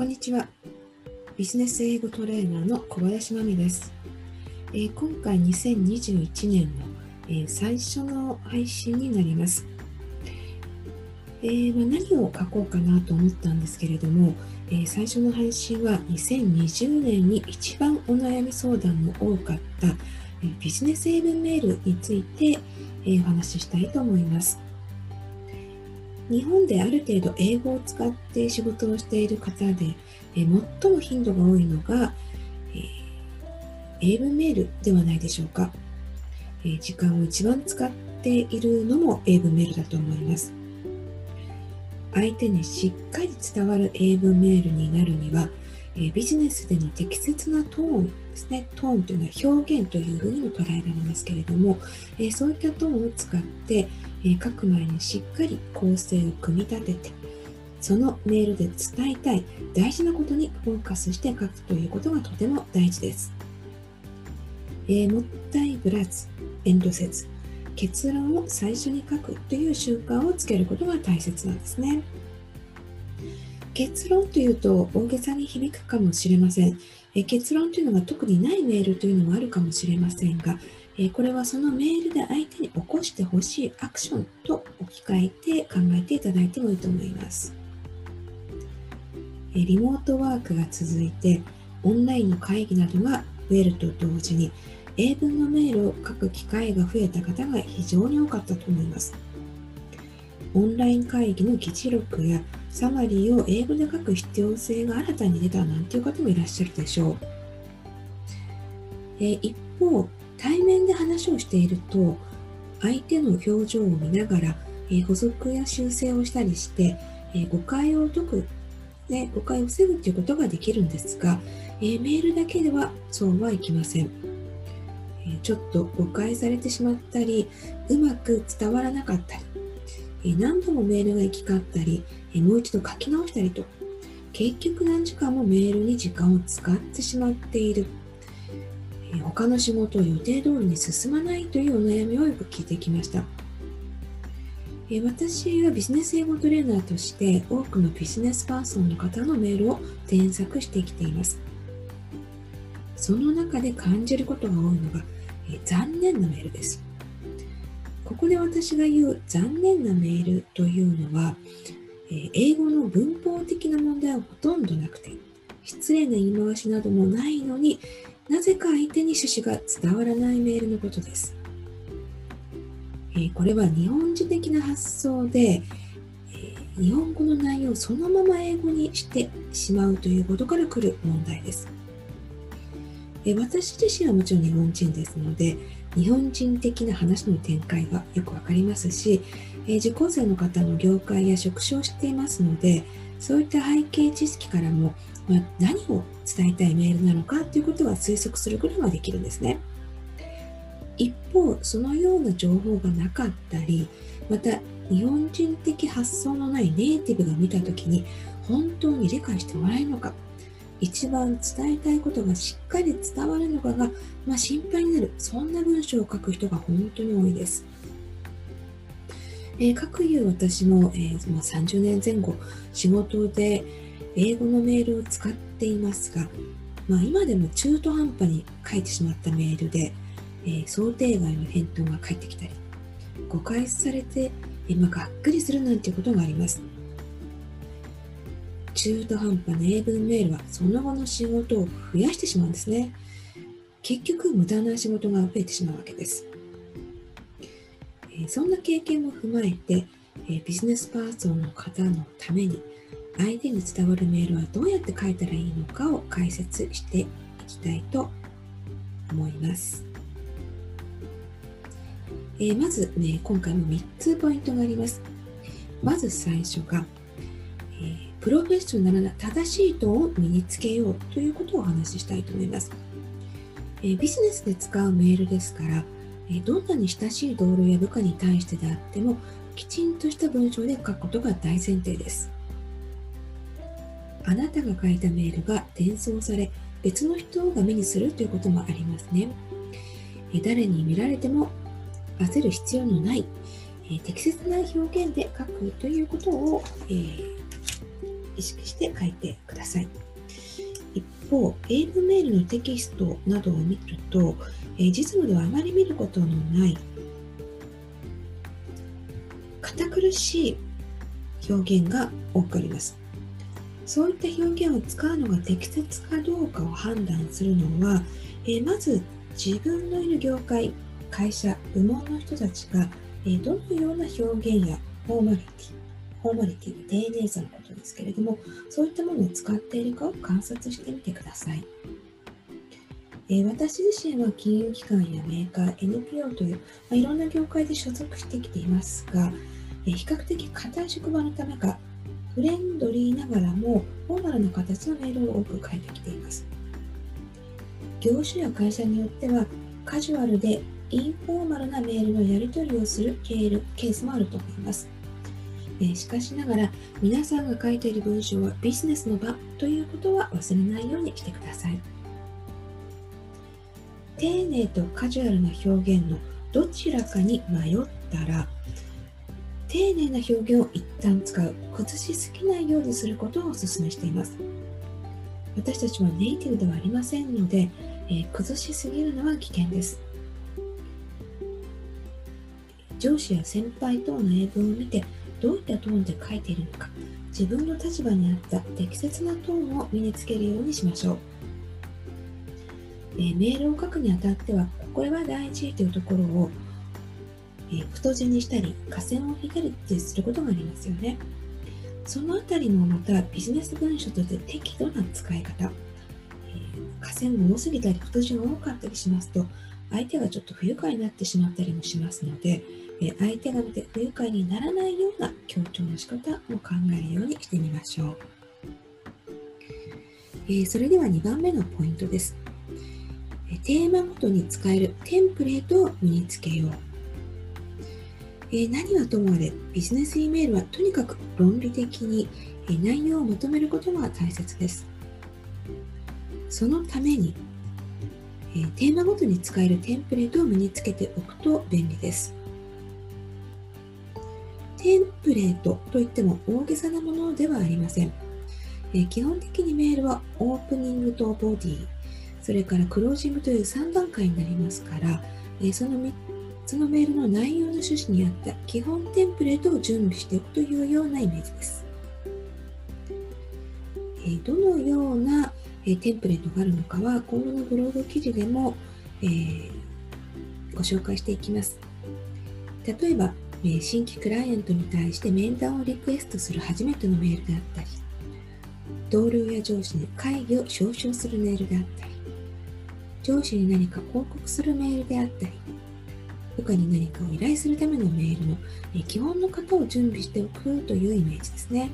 こんにちは。ビジネス英語トレーナーの小林真美です。えー、今回2021年の、えー、最初の配信になります。えー、まあ、何を書こうかなと思ったんですけれども、え最初の配信は2020年に一番お悩み相談の多かった、えビジネス英文メールについて、えお話ししたいと思います。日本である程度英語を使って仕事をしている方で、え最も頻度が多いのが、え英文メールではないでしょうか、え時間を一番使っているのも英文メールだと思います。相手にしっかり伝わる英文メールになるには、えビジネスでの適切なトーンですね。トーンというのは表現というふうにも捉えられますけれども、えそういったトーンを使って、え書く前にしっかり構成を組み立てて、そのメールで伝えたい大事なことにフォーカスして書くということがとても大事です。えー、もったいぶらず、遠慮せず、結論を最初に書くという習慣をつけることが大切なんですね。結論というと大げさに響くかもしれません。え結論というのが特にないメールというのもあるかもしれませんが、えこれはそのメールで相手に起こしてほしいアクションと置き換えて考えていただいてもいいと思います。えリモートワークが続いて、オンラインの会議などが増えると同時に、英文のメールを書く機会が増えた方が非常に多かったと思います。オンライン会議の議事録やサマリーを英語で書く必要性が新たに出たなんていう方もいらっしゃるでしょう。え一方、対面で話をしていると、相手の表情を見ながら、え補足や修正をしたりして、え誤解を解く、ね、誤解を防ぐということができるんですが、えメールだけではそうはいきません。えちょっと誤解されてしまったり、うまく伝わらなかったり、え何度もメールが行き交ったり、えもう一度書き直したりと、結局何時間もメールに時間を使ってしまっている。他の仕事を予定通りに進まないというお悩みをよく聞いてきました。私はビジネス英語トレーナーとして多くのビジネスパーソンの方のメールを添削してきています。その中で感じることが多いのが、残念なメールです。ここで私が言う残念なメールというのは、英語の文法的な問題はほとんどなくて、失礼な言い回しなどもないのに、なぜか相手に趣旨が伝わらないメールのことです。えー、これは日本人的な発想で、えー、日本語の内容をそのまま英語にしてしまうということから来る問題です。えー、私自身はもちろん日本人ですので、日本人的な話の展開がよくわかりますし、え受講生の方の業界や職種を知っていますので、そういった背景知識からも、まあ、何を伝えたいメールなのかということは推測することができるんですね。一方、そのような情報がなかったり、また日本人的発想のないネイティブが見たときに本当に理解してもらえるのか、一番伝えたいことがしっかり伝わるのかが、まあ、心配になる、そんな文章を書く人が本当に多いです。えー、各有私も、えー、ま、30年前後仕事で英語のメールを使っていますが、まあ、今でも中途半端に書いてしまったメールで、えー、想定外の返答が返ってきたり誤解されて、えまあ、がっくりするなんていうことがあります。中途半端な英文メールはその後の仕事を増やしてしまうんですね。結局無駄な仕事が増えてしまうわけです。えそんな経験も踏まえて、えビジネスパーソンの方のために相手に伝わるメールはどうやって書いたらいいのかを解説していきたいと思います。えー、まず、ね、今回も3つポイントがあります。まず最初が、えー、プロフェッショナルな正しいトーンを身につけようということをお話ししたいと思います。えー、ビジネスで使うメールですから、えどんなに親しい同僚や部下に対してであってもきちんとした文章で書くことが大前提ですあなたが書いたメールが転送され別の人が目にするということもありますね誰に見られても焦る必要のない適切な表現で書くということを、えー、意識して書いてください。一方、英文メールのテキストなどを見ると、えー、実務ではあまり見ることのない堅苦しい表現が多くあります。そういった表現を使うのが適切かどうかを判断するのは、えー、まず自分のいる業界、会社、部門の人たちが、えー、どのような表現やフォーマリティ、フォーマリティの丁寧さのことですけれども、そういったものを使っているかを観察してみてください。え、私自身は金融機関やメーカー、NPO という、まあ、いろんな業界で所属してきていますが、え、比較的硬い職場のためか、フレンドリーながらもフォーマルな形のメールを多く書いてきています。業種や会社によってはカジュアルでインフォーマルなメールのやり取りをするケールケースもあると思います。えしかしながら皆さんが書いている文章はビジネスの場ということは忘れないようにしてください。丁寧とカジュアルな表現のどちらかに迷ったら丁寧な表現を一旦使う、崩しすぎないようにすることをお勧めしています。私たちはネイティブではありませんので、えー、崩しすぎるのは危険です。上司や先輩等の英文を見て、どういったトーンで書いているのか、自分の立場に合った適切なトーンを身につけるようにしましょう。えー、メールを書くにあたっては、これは大事というところをえ太字にしたり、下線を引いたりってすることがありますよね。そのあたりもまたビジネス文書として適度な使い方、え、下線が多すぎたり、太字が多かったりしますと、相手がちょっと不愉快になってしまったりもしますので、え相手が見て不愉快にならないような強調の仕方も考えるようにしてみましょう。え、それでは2番目のポイントです。テーマごとに使えるテンプレートを身につけよう。えー、何はともあれビジネス E メールはとにかく論理的に、えー、内容をまとめることが大切です。そのために、えー、テーマごとに使えるテンプレートを身につけておくと便利です。テンプレートといっても大げさなものではありません。え基本的にメールはオープニングとボディ、それからクロージングという3段階になりますから、えその3そのメールの内容の趣旨に合った基本テンプレートを準備しておくというようなイメージです。えどのような、えテンプレートがあるのかは今後のブログ記事でも、えー、ご紹介していきます。例えば、え新規クライアントに対して面談をリクエストする初めてのメールであったり、同僚や上司に会議を招集するメールであったり、上司に何か報告するメールであったり、部下に何かを依頼するためのメールの基本の型を準備しておくというイメージですね。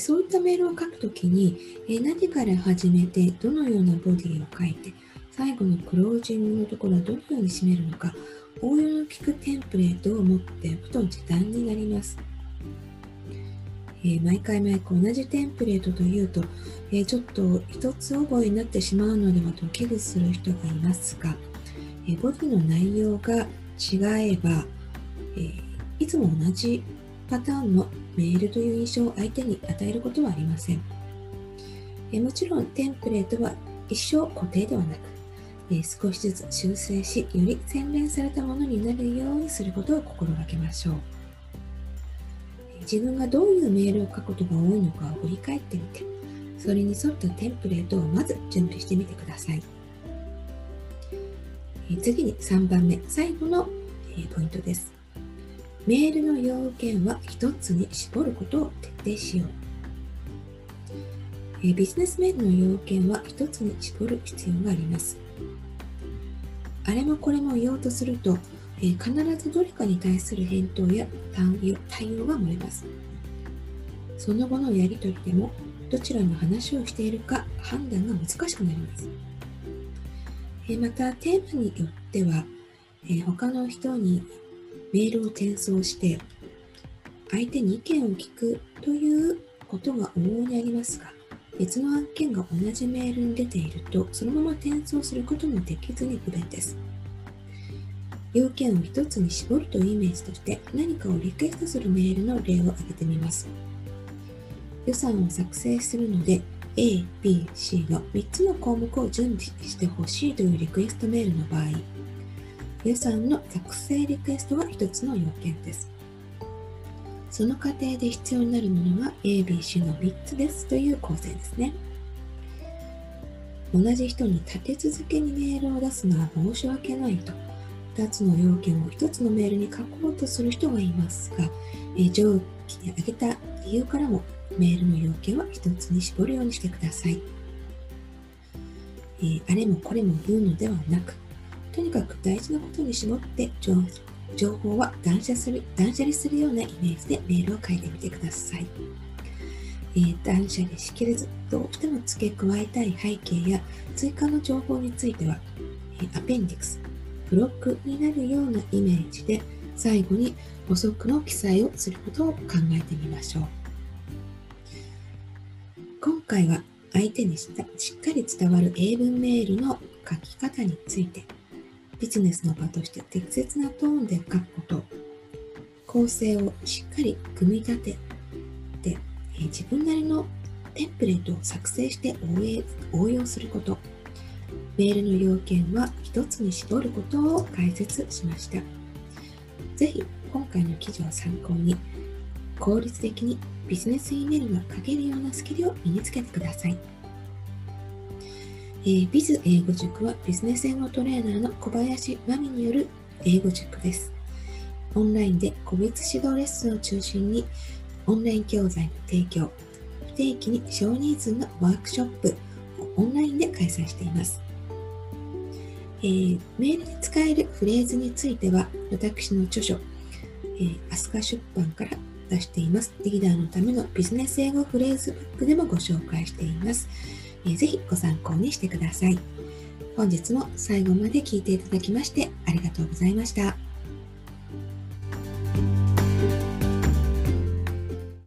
そういったメールを書くときに何から始めてどのようなボディを書いて最後のクロージングのところはどのように締めるのか応用の効くテンプレートを持っておくと時短になります。え毎回毎回同じテンプレートというと、えちょっと一つ覚えになってしまうのではと危惧する人がいますが、えボディの内容が違えば、えいつも同じパターンのメールという印象を相手に与えることはありません。えもちろんテンプレートは一生固定ではなく、え少しずつ修正し、より洗練されたものになるようにすることを心がけましょう。自分がどういうメールを書くことが多いのかを振り返ってみて、それに沿ったテンプレートをまず準備してみてください。次に3番目、最後のポイントです。メールの要件は1つに絞ることを徹底しよう。ビジネスメールの要件は1つに絞る必要があります。あれもこれも言おうとすると、必ずどれかに対する返答や対応が漏れます。その後のやり取りでも、どちらの話をしているか判断が難しくなります。また、テーマによっては、他の人にメールを転送して、相手に意見を聞くということが往々にありますが、別の案件が同じメールに出ていると、そのまま転送することもできずに不便です。要件を一つに絞るというイメージとして、何かをリクエストするメールの例を挙げてみます。予算を作成するので A、B、C の3つの項目を準備してほしいというリクエストメールの場合、予算の作成リクエストは1つの要件です。その過程で必要になるものは A、B、C の3つですという構成ですね。同じ人に立て続けにメールを出すのは申し訳ないと、2つの要件を1つのメールに書こうとする人がいますが、え上記に挙げた理由からもメールの要件は1つに絞るようにしてください。えー、あれもこれも言うのではなく、とにかく大事なことに絞って情報は断捨する断捨離するようなイメージでメールを書いてみてください。えー、断捨離しきれずどうしても付け加えたい背景や追加の情報については、えー、アペンディクス、ブロックになるようなイメージで最後に補足の記載をすることを考えてみましょう。今回は相手にしっかり伝わる英文メールの書き方についてビジネスの場として適切なトーンで書くこと、構成をしっかり組み立てて、え自分なりのテンプレートを作成して応用すること、メールの要件は一つに絞ることを解説しました。ぜひ今回の記事を参考に効率的にビジネス E メールが書けるようなスキルを身につけてください。えー、ビズ英語塾はビジネス英語トレーナーの小林真美による英語塾です。オンラインで個別指導レッスンを中心にオンライン教材の提供、不定期に小人数のワークショップをオンラインで開催しています。えー、メールで使えるフレーズについては私の著書、えー、アスカ出版から出しています。リーダーのためのビジネス英語フレーズブックでもご紹介しています。えー、ぜひご参考にしてください。本日も最後まで聞いていただきましてありがとうございました。